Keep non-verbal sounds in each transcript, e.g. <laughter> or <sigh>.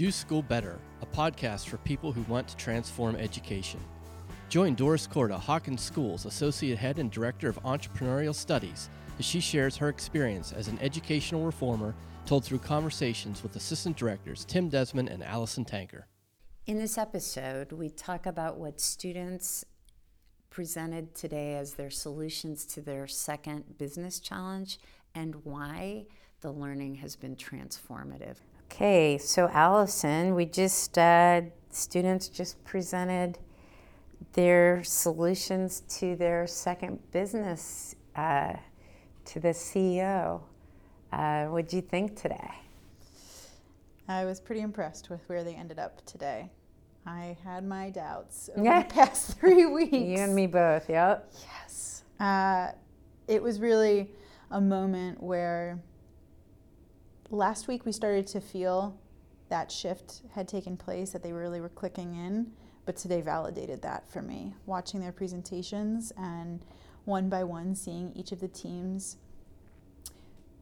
Do School Better, a podcast for people who want to transform education. Join Doris Korda, Hawken Schools Associate Head and Director of Entrepreneurial Studies, as she shares her experience as an educational reformer told through conversations with Assistant Directors Tim Desmond and Allison Tanker. In this episode, we talk about what students presented today as their solutions to their second business challenge and why the learning has been transformative. Okay, so Allison, we just, uh, students just presented their solutions to their second business uh, to the CEO. Uh, what did you think today? I was pretty impressed with where they ended up today. I had my doubts over yeah. the <laughs> past three weeks. You and me both, yep. Yes. Uh, it was really a moment where last week we started to feel that shift had taken place, that they really were clicking in, but today validated that for me. Watching their presentations and one by one seeing each of the teams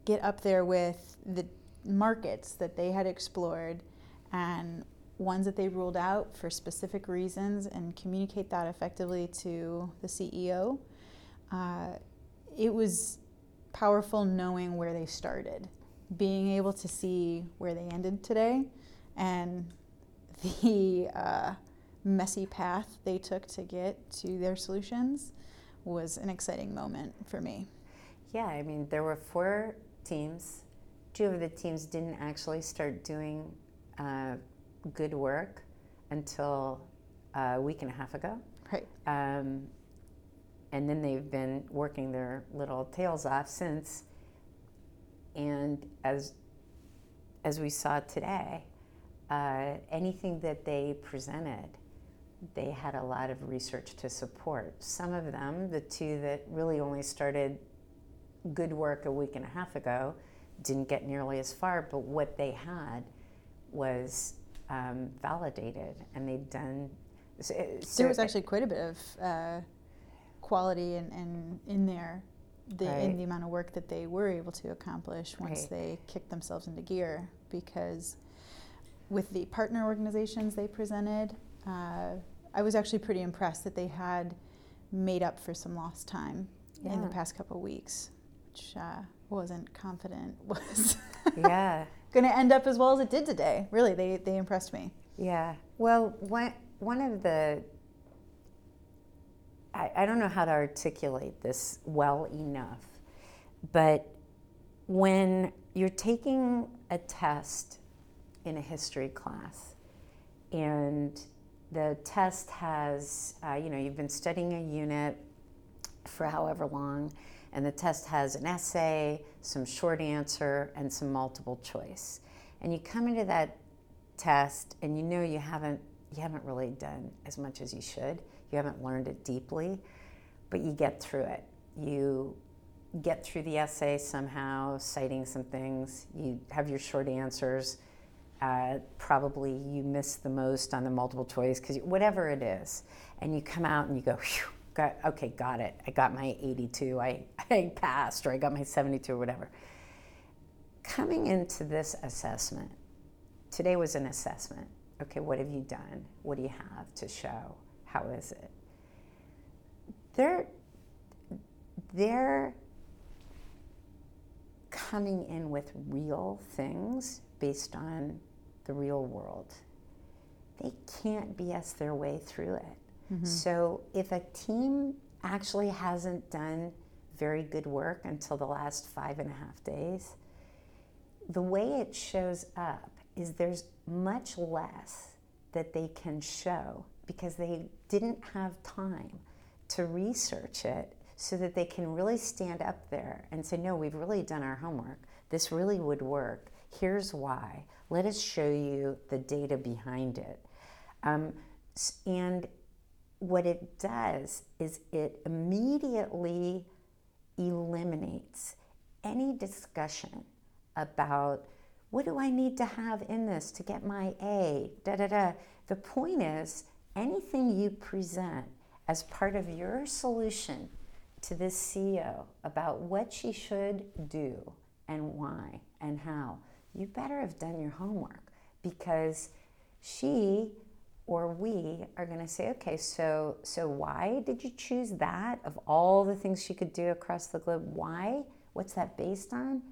get up there with the markets that they had explored and ones that they ruled out for specific reasons and communicate that effectively to the CEO. Uh, it was powerful knowing where they started, being able to see where they ended today, and <laughs> the uh, messy path they took to get to their solutions was an exciting moment for me. Yeah, I mean, there were four teams. Two of the teams didn't actually start doing uh, good work until a week and a half ago. Right. Um, and then they've been working their little tails off since. And as as we saw today, uh, anything that they presented, they had a lot of research to support. Some of them, the two that really only started good work a week and a half ago, didn't get nearly as far. But what they had was um, validated, and they've done. So, there was actually quite a bit of uh, quality and in, in, in, there, the, right. in the amount of work that they were able to accomplish once right. they kicked themselves into gear. Because with the partner organizations they presented, uh, I was actually pretty impressed that they had made up for some lost time yeah. in the past couple of weeks, which uh, wasn't confident <laughs> was. yeah <laughs> going to end up as well as it did today. Really, they, they impressed me. Yeah. Well, one, one of the, I, I don't know how to articulate this well enough, but when you're taking a test in a history class and the test has, uh, you know, you've been studying a unit for however long and the test has an essay, some short answer, and some multiple choice. And you come into that test and you know you haven't you haven't really done as much as you should. You haven't learned it deeply, but you get through it. You get through the essay somehow, citing some things. You have your short answers. Uh, probably you miss the most on the multiple choice because whatever it is, and you come out and you go, got, okay, got it. I got my 82. I, <laughs> I passed, or I got my 72, or whatever. Coming into this assessment, today was an assessment. Okay, what have you done? What do you have to show? How is it? They're, they're coming in with real things based on the real world. They can't BS their way through it. Mm-hmm. So if a team actually hasn't done very good work until the last five and a half days, the way it shows up is there's much less that they can show because they didn't have time to research it so that they can really stand up there and say, No, we've really done our homework. This really would work. Here's why. Let us show you the data behind it. Um, and what it does is it immediately eliminates any discussion about what do I need to have in this to get my A, da da da. The point is, anything you present as part of your solution to this CEO about what she should do and why and how, you better have done your homework because she or we are going to say, okay, so so why did you choose that of all the things she could do across the globe? Why? What's that based on?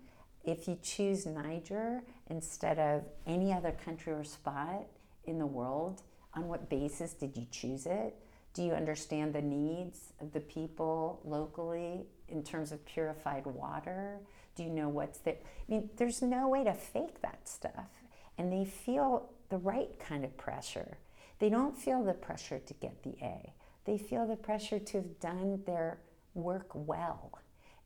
If you choose Niger instead of any other country or spot in the world, on what basis did you choose it? Do you understand the needs of the people locally in terms of purified water? Do you know what's there? I mean, there's no way to fake that stuff. And they feel the right kind of pressure they don't feel the pressure to get the A. They feel the pressure to have done their work well,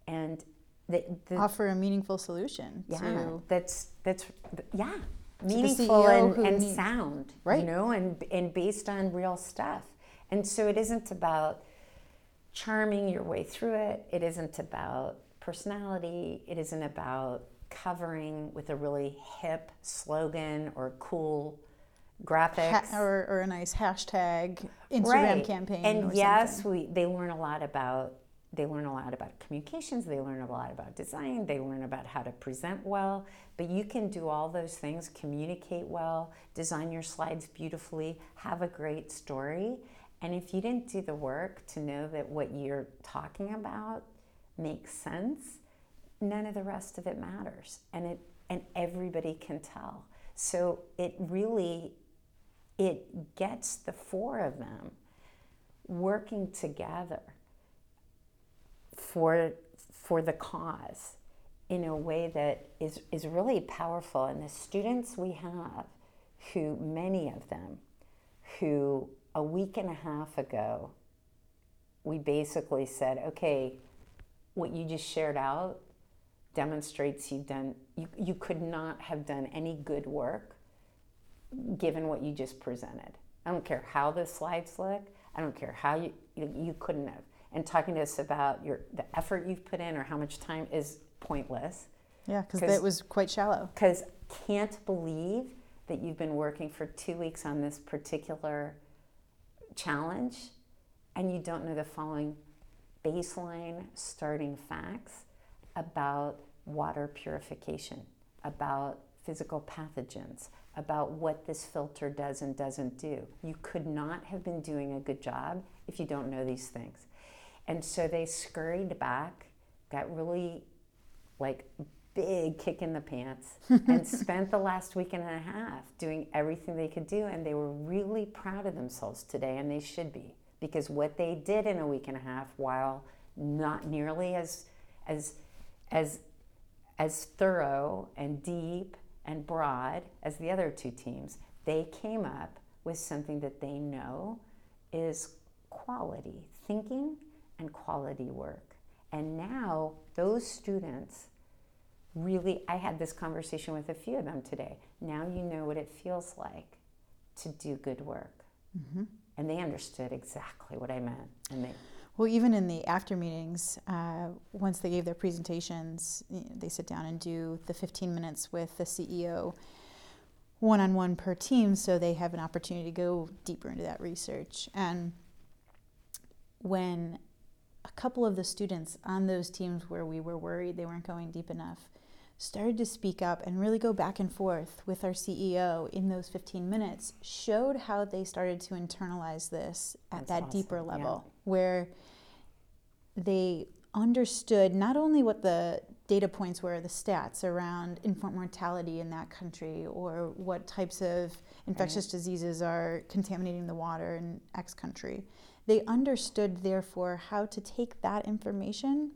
and the, the, offer a meaningful solution. Yeah, to that's that's yeah, meaningful and, and needs, sound, right? You know, and and based on real stuff. And so it isn't about charming your way through it. It isn't about personality. It isn't about covering with a really hip slogan or cool graphics ha- or, or, a nice hashtag Instagram right. campaign. And yes, we they learn a lot about they learn a lot about communications. They learn a lot about design. They learn about how to present well. But you can do all those things: communicate well, design your slides beautifully, have a great story. And if you didn't do the work to know that what you're talking about makes sense, none of the rest of it matters. And it and everybody can tell. So it really it gets the four of them working together for, for the cause in a way that is, is really powerful. And the students we have, who many of them, who a week and a half ago, we basically said, okay, what you just shared out demonstrates you've done, you, you could not have done any good work given what you just presented. I don't care how the slides look. I don't care how you you couldn't have. And talking to us about your the effort you've put in or how much time is pointless. Yeah, because it was quite shallow. Because can't believe that you've been working for two weeks on this particular challenge, and you don't know the following baseline starting facts about water purification, about physical pathogens, about what this filter does and doesn't do. You could not have been doing a good job if you don't know these things. And so they scurried back, got really like big kick in the pants, <laughs> and spent the last week and a half doing everything they could do. And they were really proud of themselves today, and they should be, because what they did in a week and a half, while not nearly as as as as thorough and deep and broad as the other two teams, they came up with something that they know is quality thinking and quality work. And now those students really, I had this conversation with a few of them today. Now you know what it feels like to do good work. Mm-hmm. And they understood exactly what I meant. And they, well, even in the after meetings, uh, once they gave their presentations, they sit down and do the 15 minutes with the CEO one on one per team so they have an opportunity to go deeper into that research. And when a couple of the students on those teams where we were worried they weren't going deep enough started to speak up and really go back and forth with our CEO in those 15 minutes showed how they started to internalize this at That's that awesome. deeper level yeah. where they understood not only what the data points were, the stats around infant mortality in that country, or what types of infectious right. diseases are contaminating the water in X country. They understood, therefore, how to take that information,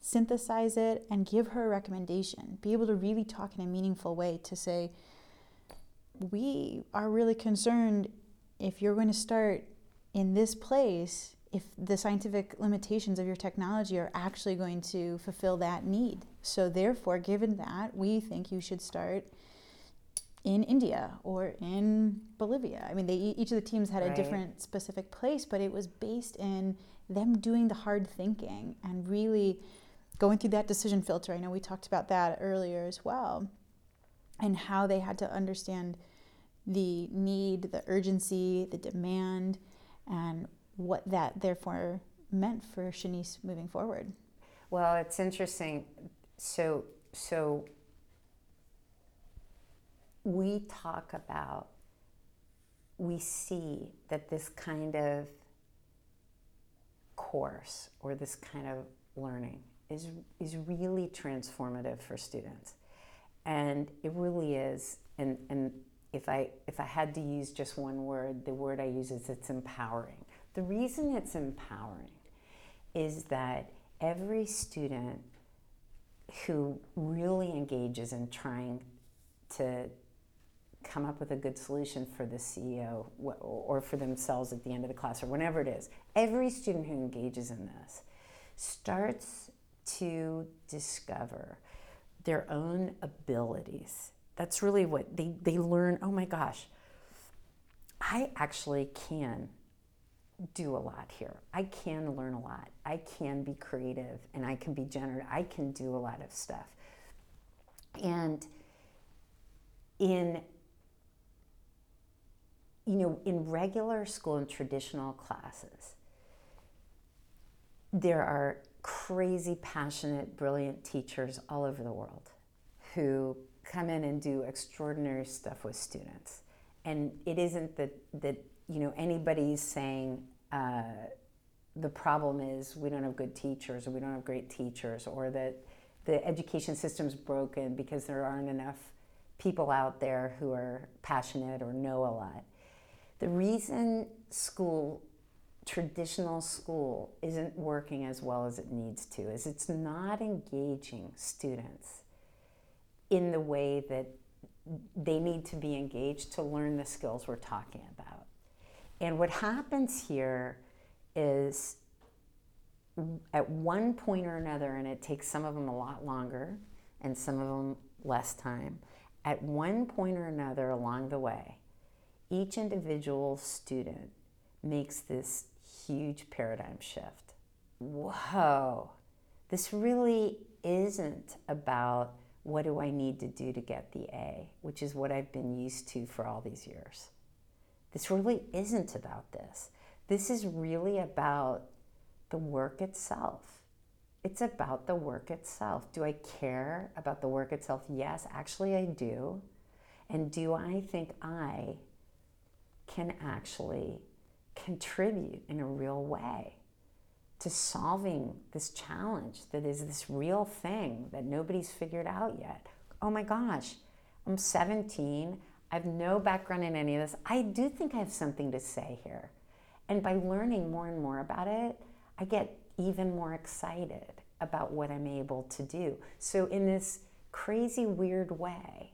synthesize it, and give her a recommendation. Be able to really talk in a meaningful way to say, we are really concerned if you're going to start in this place if the scientific limitations of your technology are actually going to fulfill that need. So, therefore, given that, we think you should start in India or in Bolivia. I mean, they, each of the teams had right. a different specific place, but it was based in them doing the hard thinking and really going through that decision filter. I know we talked about that earlier as well, and how they had to understand the need, the urgency, the demand, and what that therefore meant for Shanice moving forward. Well, it's interesting. So, so we talk about, we see that this kind of course or this kind of learning is, is really transformative for students. And it really is. And, and if, I, if I had to use just one word, the word I use is it's empowering. The reason it's empowering is that every student who really engages in trying to come up with a good solution for the CEO or for themselves at the end of the class or whenever it is, every student who engages in this starts to discover their own abilities. That's really what they, they learn. Oh my gosh, I actually can do a lot here. I can learn a lot. I can be creative and I can be generative. I can do a lot of stuff. And in you know, in regular school and traditional classes, there are crazy, passionate, brilliant teachers all over the world who come in and do extraordinary stuff with students. And it isn't that, that you know, anybody's saying uh, the problem is we don't have good teachers or we don't have great teachers or that the education system's broken because there aren't enough people out there who are passionate or know a lot. The reason school, traditional school, isn't working as well as it needs to is it's not engaging students in the way that they need to be engaged to learn the skills we're talking about. And what happens here is at one point or another, and it takes some of them a lot longer and some of them less time, at one point or another along the way, each individual student makes this huge paradigm shift. Whoa, this really isn't about what do I need to do to get the A, which is what I've been used to for all these years. This really isn't about this. This is really about the work itself. It's about the work itself. Do I care about the work itself? Yes, actually, I do. And do I think I can actually contribute in a real way to solving this challenge that is this real thing that nobody's figured out yet? Oh my gosh, I'm 17. I have no background in any of this. I do think I have something to say here. And by learning more and more about it, I get even more excited about what I'm able to do. So, in this crazy, weird way,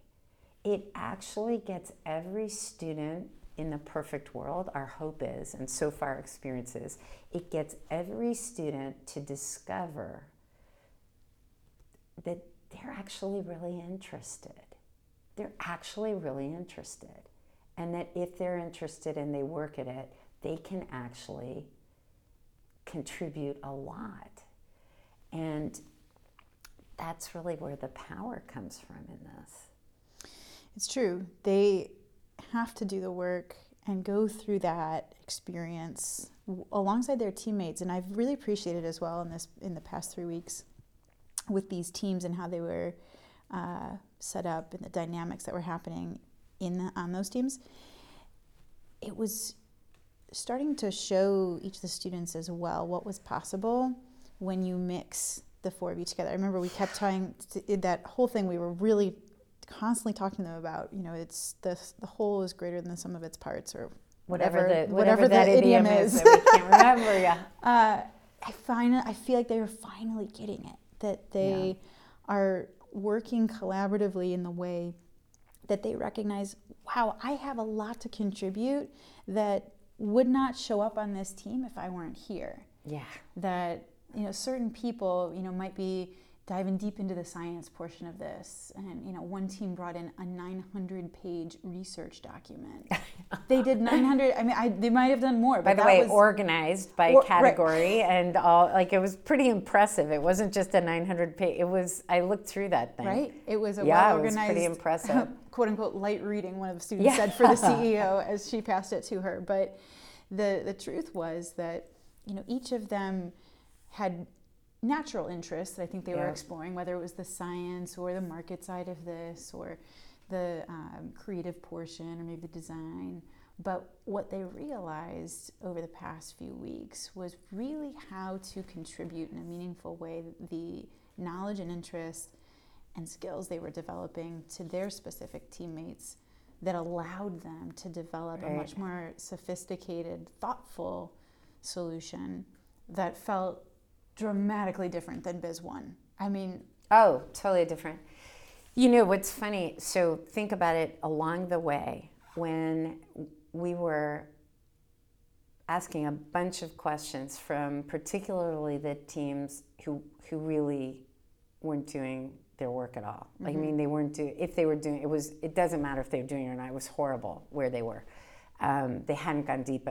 it actually gets every student in the perfect world, our hope is, and so far experiences, it gets every student to discover that they're actually really interested they're actually really interested. And that if they're interested and they work at it, they can actually contribute a lot. And that's really where the power comes from in this. It's true. They have to do the work and go through that experience alongside their teammates and I've really appreciated as well in this in the past 3 weeks with these teams and how they were uh, set up and the dynamics that were happening in the, on those teams, it was starting to show each of the students as well what was possible when you mix the four of you together. I remember we kept trying to, that whole thing. We were really constantly talking to them about. You know, it's the the whole is greater than the sum of its parts, or whatever, whatever the whatever, whatever that idiom, idiom is. is. that we can't <laughs> remember. Yeah. Uh, I find I feel like they are finally getting it. That they yeah. are working collaboratively in the way that they recognize, wow, I have a lot to contribute that would not show up on this team if I weren't here. Yeah. That, you know, certain people, you know, might be diving deep into the science portion of this and you know one team brought in a 900 page research document. <laughs> They did 900 i mean I, they might have done more by the way was, organized by or, category right. and all like it was pretty impressive. It wasn't just a 900 page it was i looked through that thing. Right? It was a yeah, well organized pretty impressive. <laughs> quote unquote light reading one of the students yeah. said for the <laughs> ceo as she passed it to her. But the the truth was that you know each of them had natural interests that I think they yeah. were exploring, whether it was the science or the market side of this or the um, creative portion or maybe the design. But what they realized over the past few weeks was really how to contribute in a meaningful way the knowledge and interest and skills they were developing to their specific teammates that allowed them to develop Right. a much more sophisticated, thoughtful solution that felt dramatically different than Biz One. I mean, Oh, totally different. You know what's funny? So think about it along the way when we were asking a bunch of questions from particularly the teams who who really weren't doing their work at all. Like I mm-hmm. mean, they weren't doing. If they were doing, it was. It doesn't matter if they were doing it or not. It was horrible where they were. Um, they hadn't gone deep.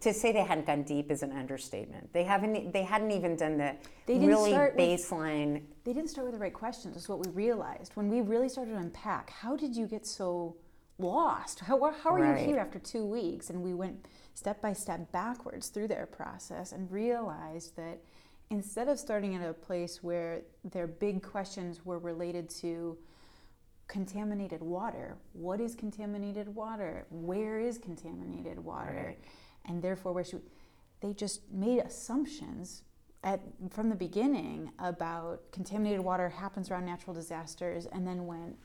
To say they hadn't gone deep is an understatement. They haven't. They hadn't even done the really start with- baseline. they didn't start with the right questions. Is what we realized when we really started to unpack. How did you get so lost? How how are Right. you here after two weeks? And we went step by step backwards through their process and realized that instead of starting at a place where their big questions were related to contaminated water. What is contaminated water? Where is contaminated water? Right. And therefore, where should they just made assumptions at from the beginning about contaminated water happens around natural disasters, and then went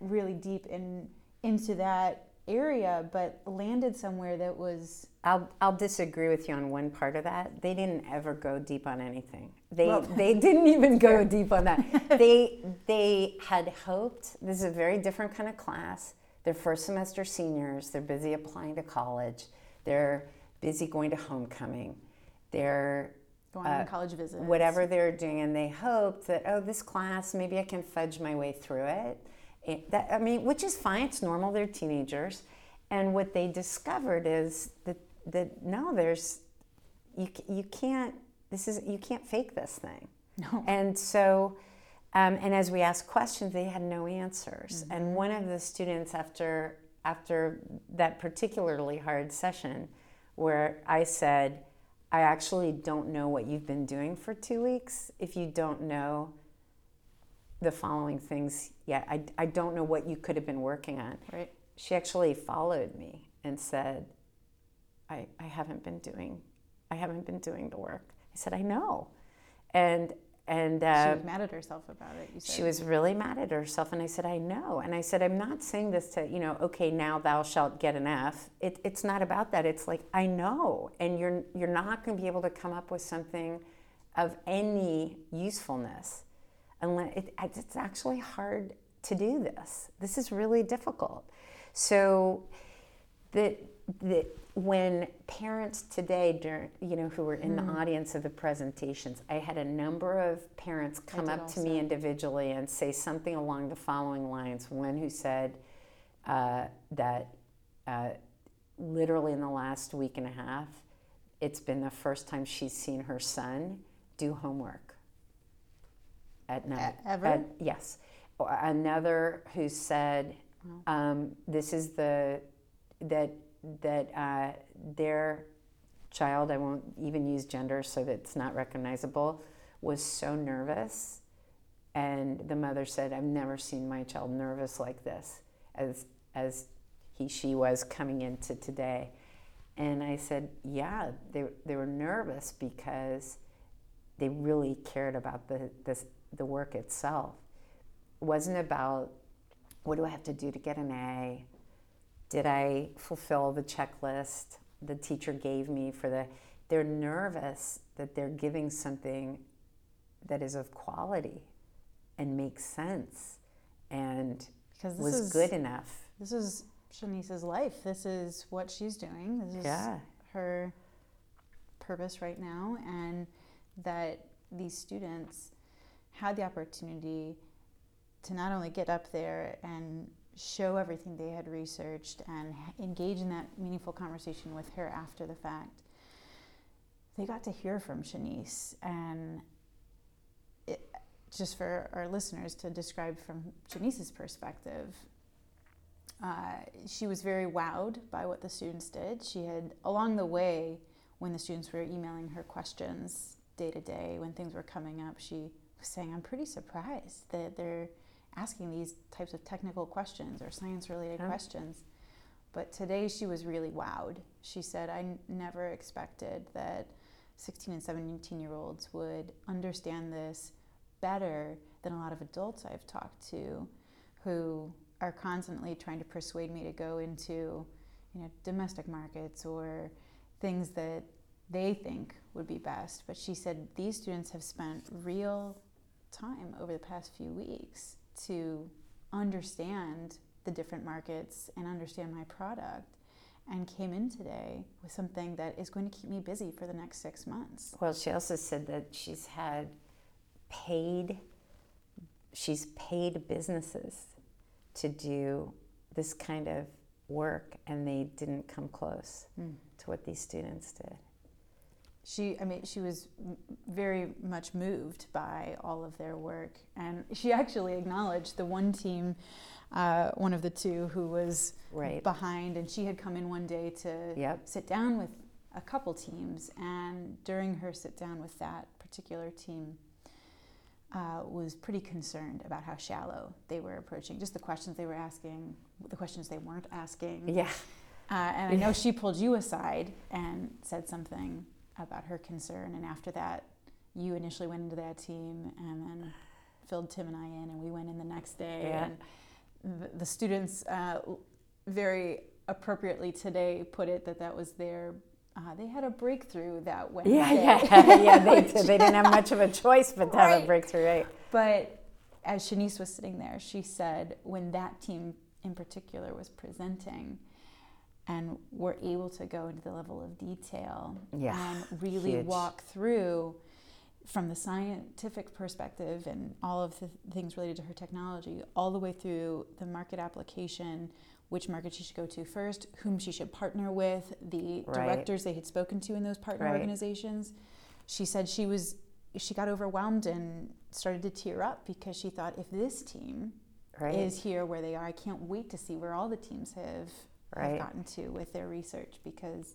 really deep in into that area, but landed somewhere that was I'll, I'll disagree with you on one part of that. They didn't ever go deep on anything. They, Well- they didn't <laughs> even go deep on that. <laughs> They, they had hoped, this is a very different kind of class. They're first semester seniors. They're busy applying to college. They're busy going to homecoming. They're going Uh, on college visits. whatever they're doing, and they hope that oh, this class maybe I can fudge my way through it. It- that, I mean, which is fine. It's normal. They're teenagers, and what they discovered is that that no, there's you you can't. This is you can't fake this thing. No. And so, um, and as we asked questions, they had no answers. Mm-hmm. And one of the students, after after that particularly hard session, where I said, "I actually don't know what you've been doing for two weeks. If you don't know the following things yet, I, I don't know what you could have been working on." Right. She actually followed me and said, I, I haven't been doing I haven't been doing the work. I said, I know. And and she uh, was mad at herself about it. You said. she was really mad at herself and I said, I know. And I said, I'm not saying this to, you know, okay, now thou shalt get an F. It, it's not about that. It's like, I know. And you're you're not gonna be able to come up with something of any usefulness unless it, it's actually hard to do this. This is really difficult. So that that when parents today, dur- you know, who were in the audience of the presentations, I had a number of parents come up to me individually and say something along the following lines. One who said uh, that uh, literally in the last week and a half, it's been the first time she's seen her son do homework at night. ever? At- yes. Another who said, um, "This is the that that uh, their child. I won't even use gender so that it's not recognizable. Was so nervous, and the mother said, "I've never seen my child nervous like this as as he she was coming into today." And I said, "Yeah, they they were nervous because." they really cared about the, this, the work itself. It wasn't about what do I have to do to get an A? Did I fulfill the checklist the teacher gave me for the? They're nervous that they're giving something that is of quality and makes sense and because was is good enough. This is Shanice's life. This is what she's doing. This is Yeah. her purpose right now, and that these students had the opportunity to not only get up there and show everything they had researched and engage in that meaningful conversation with her after the fact. They got to hear from Shanice, and it, just for our listeners to describe from Shanice's perspective, uh, she was very wowed by what the students did. She had, along the way, when the students were emailing her questions day to day, when things were coming up, she was saying, I'm pretty surprised that they're asking these types of technical questions or science related Yeah. questions. But today she was really wowed. She said, I n- never expected that 16 and 17 year olds would understand this better than a lot of adults I've talked to who are constantly trying to persuade me to go into you know domestic markets or things that they think would be best but she said these students have spent real time over the past few weeks to understand the different markets and understand my product and came in today with something that is going to keep me busy for the next six months Well, she also said that she's had paid, she's paid businesses to do this kind of work, and they didn't come close hmm. to what these students did. She i mean she was very much moved by all of their work and she actually acknowledged the one team uh, one of the two who was Right. behind and she had come in one day to Yep. sit down with a couple teams and during her sit down with that particular team uh, was pretty concerned about how shallow they were approaching just the questions they were asking the questions they weren't asking Yeah. uh, and I know she pulled you aside and said something about her concern. And after that, you initially went into that team and then filled Tim and I in, and we went in the next day. Yeah. And the, the students uh, very appropriately today put it that that was their. Uh, they had a breakthrough that Wednesday. Yeah, yeah, yeah. They, <laughs> Which- they didn't have much of a choice but to have a breakthrough, right? But as Shanice was sitting there, she said when that team in particular was presenting and were able to go into the level of detail Yeah, and really huge. walk through from the scientific perspective and all of the things related to her technology, all the way through the market application, which market she should go to first, whom she should partner with, the Right. directors they had spoken to in those partner Right. organizations. She said she was she got overwhelmed and started to tear up because she thought if this team Right. is here where they are, I can't wait to see where all the teams have, Right. have gotten to with their research because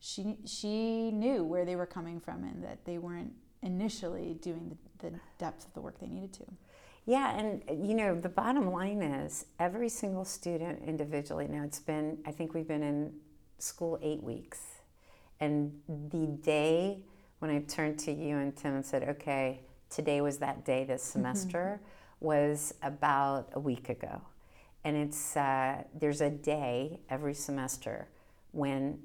she she knew where they were coming from and that they weren't initially doing the, the depth of the work they needed to. Yeah, and you know, the bottom line is every single student individually, now it's been, I think we've been in school eight weeks. And the day when I turned to you and Tim and said, okay, today was that day this mm-hmm. semester, was about a week ago. And it's, uh, there's a day every semester when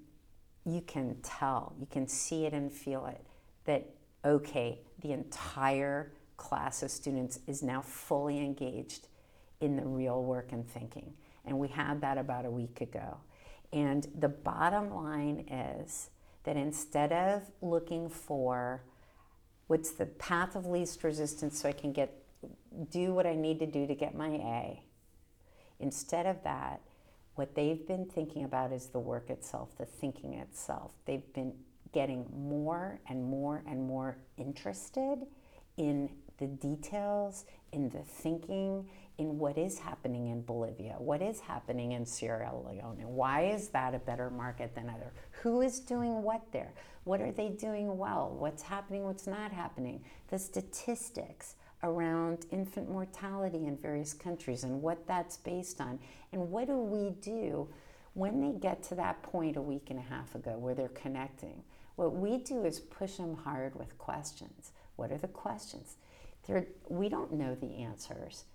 you can tell, you can see it and feel it that, okay, the entire class of students is now fully engaged in the real work and thinking. And we had that about a week ago. And the bottom line is that instead of looking for what's the path of least resistance so I can get do what I need to do to get my A, Instead of that, what they've been thinking about is the work itself, the thinking itself. They've been getting more and more and more interested in the details, in the thinking, in what is happening in Bolivia, what is happening in Sierra Leone, why is that a better market than other? Who is doing what there? What are they doing well? What's happening, what's not happening? The statistics around infant mortality in various countries and what that's based on. And what do we do when they get to that point a week and a half ago where they're connecting? What we do is push them hard with questions. What are the questions? They're, we don't know the answers,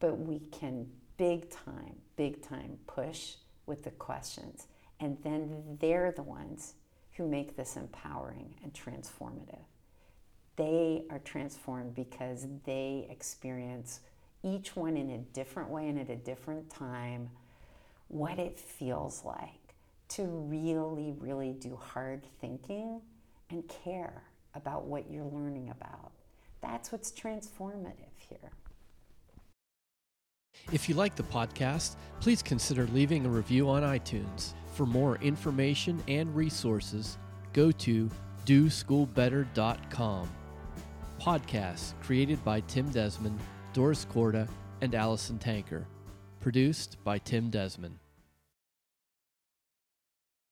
but we can big time, big time push with the questions. And then they're the ones who make this empowering and transformative they are transformed because they experience each one in a different way and at a different time what it feels like to really, really do hard thinking and care about what you're learning about. That's what's transformative here. If you like the podcast, please consider leaving a review on iTunes. For more information and resources, go to doschoolbetter.com. Podcasts created by Tim Desmond, Doris Korda, and Allison Tanker. Produced by Tim Desmond.